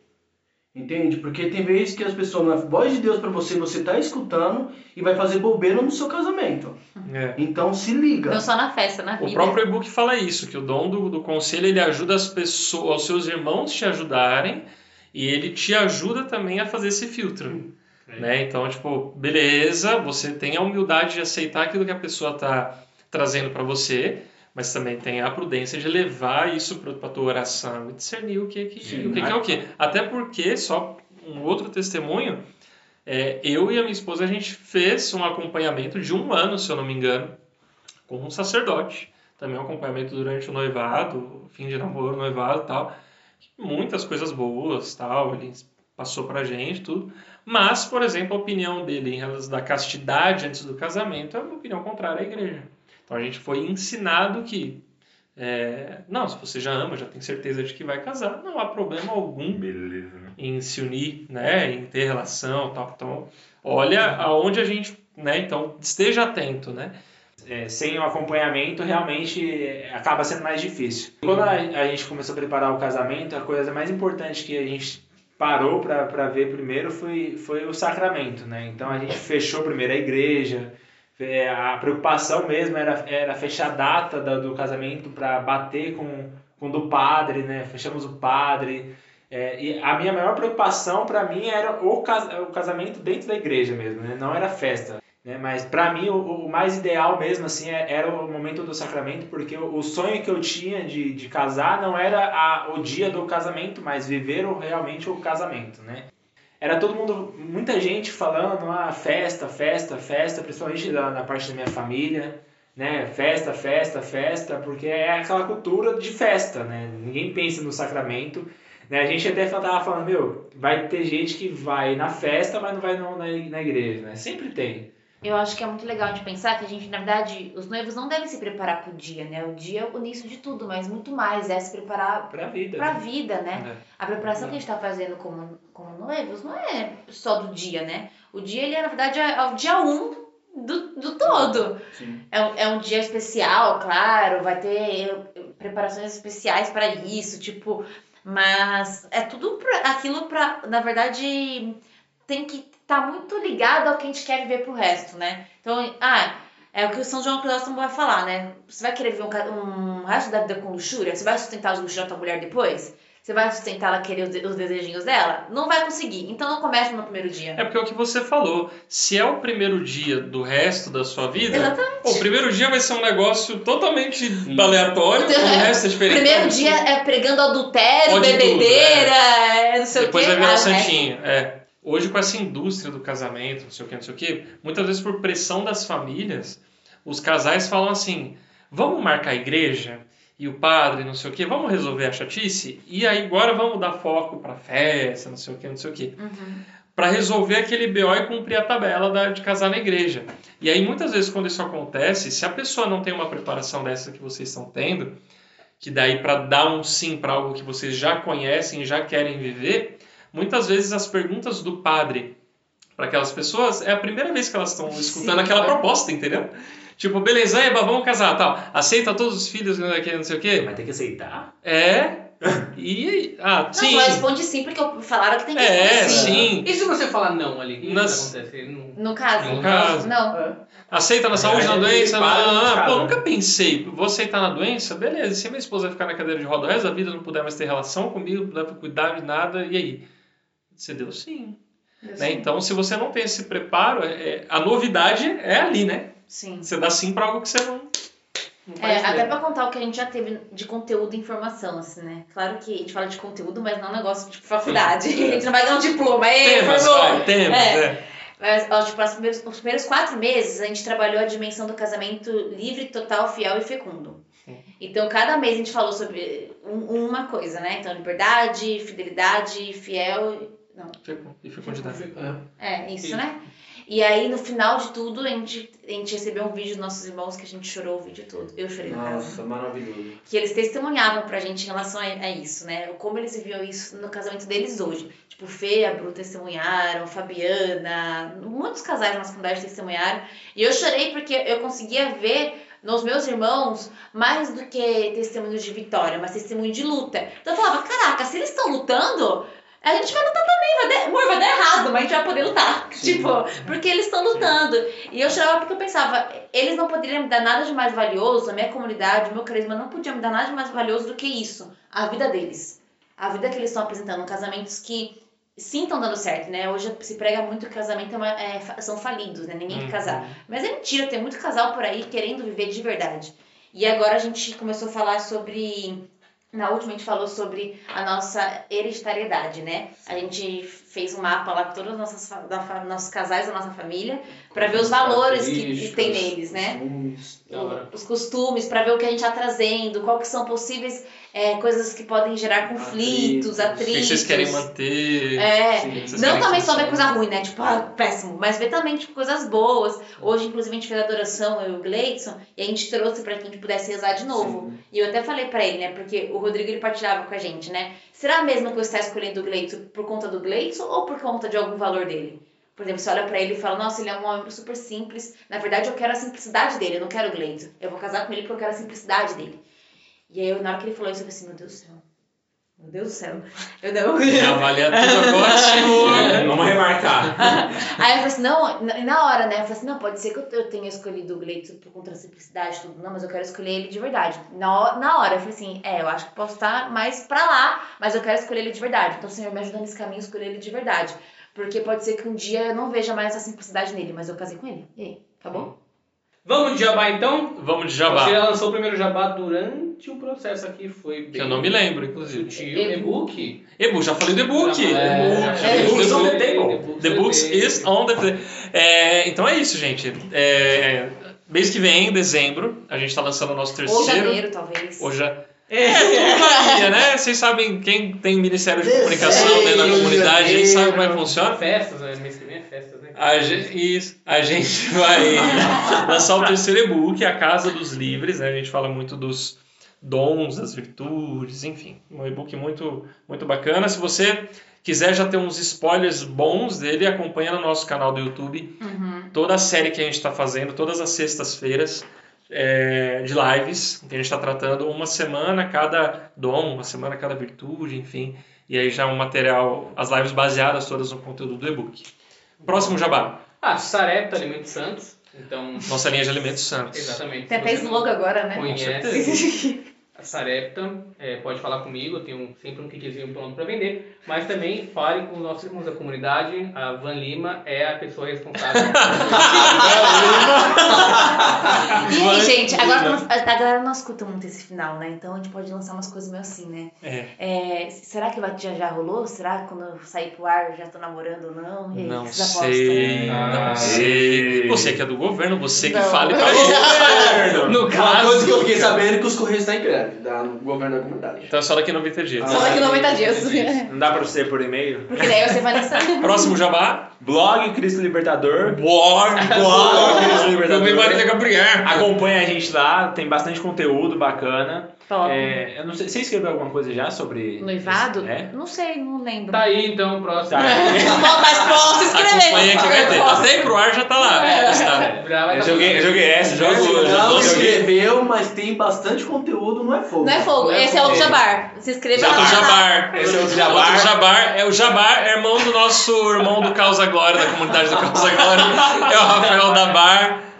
Entende? Porque tem vezes que as pessoas, na voz de Deus para você, você tá escutando e vai fazer bobeira no seu casamento. É. Então se liga. Não só na festa, na O vida. próprio e-book fala isso, que o dom do, do conselho ele ajuda as pessoas, os seus irmãos te ajudarem e ele te ajuda também a fazer esse filtro. Né? Então, tipo, beleza, você tem a humildade de aceitar aquilo que a pessoa está trazendo para você, mas também tem a prudência de levar isso para a tua oração e discernir o que, que, Sim. o que, que é o que. Até porque, só um outro testemunho, é, eu e a minha esposa, a gente fez um acompanhamento de um ano, se eu não me engano, com um sacerdote. Também um acompanhamento durante o noivado, fim de namoro, noivado e tal. Muitas coisas boas, tal, ele passou pra gente, tudo. Mas, por exemplo, a opinião dele em relação da castidade antes do casamento é uma opinião contrária à igreja. Então a gente foi ensinado que, é, não, se você já ama, já tem certeza de que vai casar, não há problema algum Beleza, né? em se unir, né, em ter relação, tal. Então, olha aonde a gente né? Então esteja atento, né? É, sem o acompanhamento, realmente é, acaba sendo mais difícil. Quando a, a gente começou a preparar o casamento, a coisa mais importante que a gente parou para ver primeiro foi, foi o sacramento, né? Então a gente fechou primeiro a igreja, a preocupação mesmo era, era fechar a data da, do casamento para bater com, com o do padre, né? Fechamos o padre. É, e a minha maior preocupação para mim era o, cas, o casamento dentro da igreja mesmo, né? Não era festa. Né? Mas para mim o, o, mais ideal mesmo assim é, era o momento do sacramento, porque o, o sonho que eu tinha de, de casar não era a, o dia do casamento, mas viver realmente o casamento, né? Era todo mundo, muita gente falando, ah, festa, festa, festa, principalmente na, na parte da minha família, né? Festa, festa, festa, porque é aquela cultura de festa, né? Ninguém pensa no sacramento. Né? A gente até estava falando, meu, vai ter gente que vai na festa, mas não vai na, na igreja, né? Sempre tem. Eu acho que é muito legal de pensar que a gente, na verdade, os noivos não devem se preparar pro dia, né? O dia é o início de tudo, mas muito mais é se preparar Pra vida. pra né? vida, né? É. A preparação que a gente tá fazendo como, como noivos não é só do dia, né? O dia, ele é, na verdade, é é o dia um do, do todo. Sim. É, um- é um dia especial, claro, vai ter preparações especiais para isso, tipo, mas é tudo pra, aquilo pra, na verdade, tem que estar muito ligado ao que a gente quer viver pro resto, né? Então, ah, é o que o São João Crisóstomo vai falar, né? Você vai querer viver um, um resto da vida com luxúria? Você vai sustentar os luxos da tua mulher depois? Você vai sustentar ela querer os, de- os desejinhos dela? Não vai conseguir. Então não começa no primeiro dia. É porque é o que você falou. Se é o primeiro dia do resto da sua vida, Exatamente. o primeiro dia vai ser um negócio totalmente aleatório, o resto é diferente. Primeiro dia é pregando adultério, bebedeira, é, não sei Depois o quê. vai virar Ah, o o santinho. É. Hoje, com essa indústria do casamento, não sei o que, não sei o que, muitas vezes por pressão das famílias, os casais falam assim: vamos marcar a igreja e o padre, não sei o que, vamos resolver a chatice e aí agora vamos dar foco pra festa, não sei o que, não sei o que. Uhum. Pra resolver aquele BO e cumprir a tabela da- de casar na igreja. E aí, muitas vezes, quando isso acontece, se a pessoa não tem uma preparação dessa que vocês estão tendo, que daí para dar um sim para algo que vocês já conhecem e já querem viver, muitas vezes as perguntas do padre para aquelas pessoas é a primeira vez que elas estão escutando aquela proposta, entendeu? Tipo, beleza, eba, vamos casar, tal. Aceita todos os filhos, não sei o quê, não. Vai ter que aceitar? É. E. Ah, Não, sim. só responde sim, porque eu- falaram que tem que É, responder sim. E se você falar não ali? O que Nas- acontece? Não... No caso? No caso. Não. Aceita na saúde, na Aí doença? Não, não, não. casa. Pô, nunca pensei. Vou aceitar na doença? Beleza. E se minha esposa ficar na cadeira de roda o resto da vida, não puder mais ter relação comigo, não puder cuidar de nada, e aí? Você deu sim. Né? Então, se você não tem esse preparo, é- a novidade é ali, né? Sim. Você dá sim pra algo que você não. não É, até pra contar o que a gente já teve de conteúdo e informação, assim, né? Claro que a gente fala de conteúdo, mas não é um negócio tipo faculdade. A gente não vai ganhar um diploma. Ei, Temas, vai, temas, É. é. Mas, ó, tipo, os primeiros, os primeiros quatro meses a gente trabalhou a dimensão do casamento livre, total, fiel e fecundo. Então, cada mês a gente falou sobre um- uma coisa, né? Então, liberdade, fidelidade, fiel. Não, E fecundidade. é isso, Isso. né? E aí, no final de tudo, a gente, a gente recebeu um vídeo dos nossos irmãos que a gente chorou o vídeo todo. Eu chorei no caso Nossa, maravilhoso. que eles testemunhavam pra gente em relação a, a isso, né? Como eles viviam isso no casamento deles hoje. Tipo, Fê e a Bru testemunharam, Fabiana, muitos casais na nossa comunidade testemunharam. E eu chorei porque eu conseguia ver nos meus irmãos mais do que testemunhos de vitória, mas testemunho de luta. Então eu falava, caraca, se eles estão lutando, a gente vai lutar também, vai dar, amor, vai dar errado, mas a gente vai poder lutar. Sim. Tipo, porque eles estão lutando. E eu chorava porque eu pensava, eles não poderiam me dar nada de mais valioso, a minha comunidade, o meu carisma não podia me dar nada de mais valioso do que isso, a vida deles. A vida que eles estão apresentando, casamentos que sim estão dando certo, né? Hoje se prega muito que casamento é uma- é são falidos, né? Ninguém quer casar. Mas é mentira, tem muito casal por aí querendo viver de verdade. E agora a gente começou a falar sobre. Na última a gente falou sobre a nossa hereditariedade, né? A gente fez um mapa lá com todos os nossos, da nossos casais da nossa família para ver os valores que, tem neles, né? Costumes. Os costumes, para ver o que a gente está trazendo, qual que são possíveis é, coisas que podem gerar conflitos, Atritos. Que vocês querem manter? É, Sim. Não também só ver coisa ruim, né? Tipo, ah, péssimo. Mas ver também, tipo, coisas boas. Hoje, inclusive, a gente fez a adoração, eu e o Gleidson, e a gente trouxe pra que a gente pudesse rezar de novo. E eu até falei pra ele, né? Porque o Rodrigo, ele partilhava com a gente, né? Será mesmo que você está escolhendo o Gleidson por conta do Gleidson ou por conta de algum valor dele? Por exemplo, você olha pra ele e fala, nossa, ele é um homem super simples. Na verdade, eu quero a simplicidade dele, eu não quero o Gleison. Eu vou casar com ele porque eu quero a simplicidade dele. E aí, eu, na hora que ele falou isso, eu falei assim, meu Deus do céu. Meu Deus do céu. Eu não. Avalia tudo agora, senhor. Vamos remarcar. Aí eu falei assim, não, na- na hora, né? Eu falei assim, não, pode ser que eu, tenha escolhido o Gleito por conta da simplicidade e tudo. Não, mas eu quero escolher ele de verdade. Na, na hora, eu falei assim, é, eu acho que posso estar mais pra lá, mas eu quero escolher ele de verdade. Então, Senhor, me ajuda nesse caminho a escolher ele de verdade. Porque pode ser que um dia eu não veja mais essa simplicidade nele, mas eu casei com ele. E aí, tá bom? Vamos de jabá então? Vamos de Você jabá. já lançou o primeiro jabá durante o processo aqui, foi bem. Que eu não me lembro, inclusive. Sutil, E-book. e-book. E-book, já falei do e-book. É, The Books on the The Table. Books The Books is on the table. É, então é isso, gente. É, mês que vem, em dezembro, a gente tá lançando o nosso Ou terceiro. janeiro, talvez. Ou já. É, tudo varia, né? Vocês sabem, quem tem Ministério de Comunicação dentro da comunidade, a gente sabe como é que funciona. Festas, né? Mês que vem é festas, né? A gente, a gente vai lançar o terceiro e-book, A Casa dos Livres, né? A gente fala muito dos dons, das virtudes, enfim. Um e-book muito, muito bacana. Se você quiser já ter uns spoilers bons dele, acompanha no nosso canal do YouTube Uhum. toda a série que a gente está fazendo, todas as sextas-feiras é, de lives, que a gente está tratando uma semana cada dom, uma semana cada virtude, enfim. E aí já um material, as lives baseadas todas no conteúdo do e-book. Próximo jabá. Ah, Sarepta Alimentos Santos. Então, Nossa linha de alimentos santos. exatamente. Tem até slogan agora, né? Conhece Sarepta, é, pode falar comigo, eu tenho sempre um kitzinho pronto para vender, mas também fale com os nossos irmãos da comunidade. A Van Lima é a pessoa responsável. E aí, gente, agora não- a galera não escuta muito esse final, né? Então a gente pode lançar umas coisas meio assim, né? É. É, será que vai- já, já rolou? Será que quando eu sair pro ar já tô namorando ou não? E aí, Não o que vocês sei, apostam? não Ah. sei. Você que é do governo, você que Não. fale pra governo. no Uma coisa caso, que eu fiquei sabendo é que os Correios estão em greve, da no governo da comunidade. Então é só daqui 90 dias. Só daqui 90 dias. Não dá pra você por e-mail? Porque daí você vai lançar. Próximo jabá. Blog Cristo Libertador. Blog, Blog Cristo Libertador. Também vai ter Gabriel. Acompanha a gente lá, tem bastante conteúdo bacana. Top. É, eu não sei, você escreveu alguma coisa já sobre. Noivado? É? Não sei, não lembro. tá aí então o próximo. Tá. Mas posso escrever. Acompanha que vai ter. Até pro ar já tá lá. Tá. Já vai Eu tá joguei, eu joguei essa, jogo. Não escreveu, mas tem bastante conteúdo, não é fogo. Não é fogo, Não é esse é outro fogo. jabar. Se inscreva Já lá. Jabar. Esse é o Outro Jabar. Jabar. É o Jabar, é irmão do nosso irmão do Causa Glória, da comunidade do Causa Glória. É o Rafael da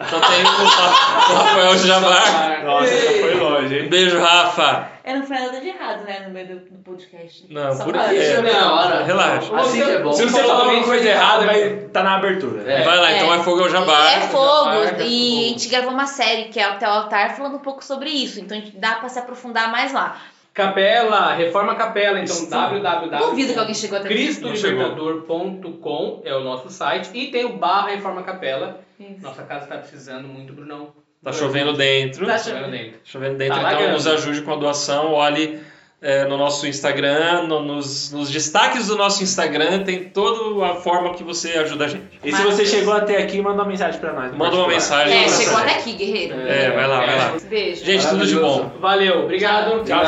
Então tem o, o Rafael Jabar. Nossa, já foi longe, hein? Beijo, Rafa. Eu não falei nada de errado, né, no meio do, do podcast. Não, Só por na hora. Relaxa. Assim que é bom. Se você falar alguma coisa errada, vai estar na abertura. É. Vai lá, então É. é fogo é o Jabar. É fogo. Jabar, é e fogo. a gente gravou uma série que é Até o Altar falando um pouco sobre isso. Então a gente dá pra se aprofundar mais lá. Capela, Reforma Capela, então www. Duvido que alguém chegou até aqui. cristolibertador.com é o nosso site e tem o barra Reforma Capela. Isso. Nossa casa tá precisando muito, Brunão. Tá chovendo dentro. Tá Tá chovendo dentro. Chovendo dentro, Tá então lagando. nos ajude com a doação. Olhe é, no nosso Instagram, no- nos, nos destaques do nosso Instagram, tem toda a forma que você ajuda a gente. E se você chegou até aqui, manda uma mensagem pra nós. Manda uma mensagem. É, chegou até aqui, guerreiro. É, vai lá, vai lá. Beijo. Gente, tudo de bom. Valeu, obrigado. Tchau,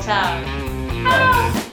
tchau.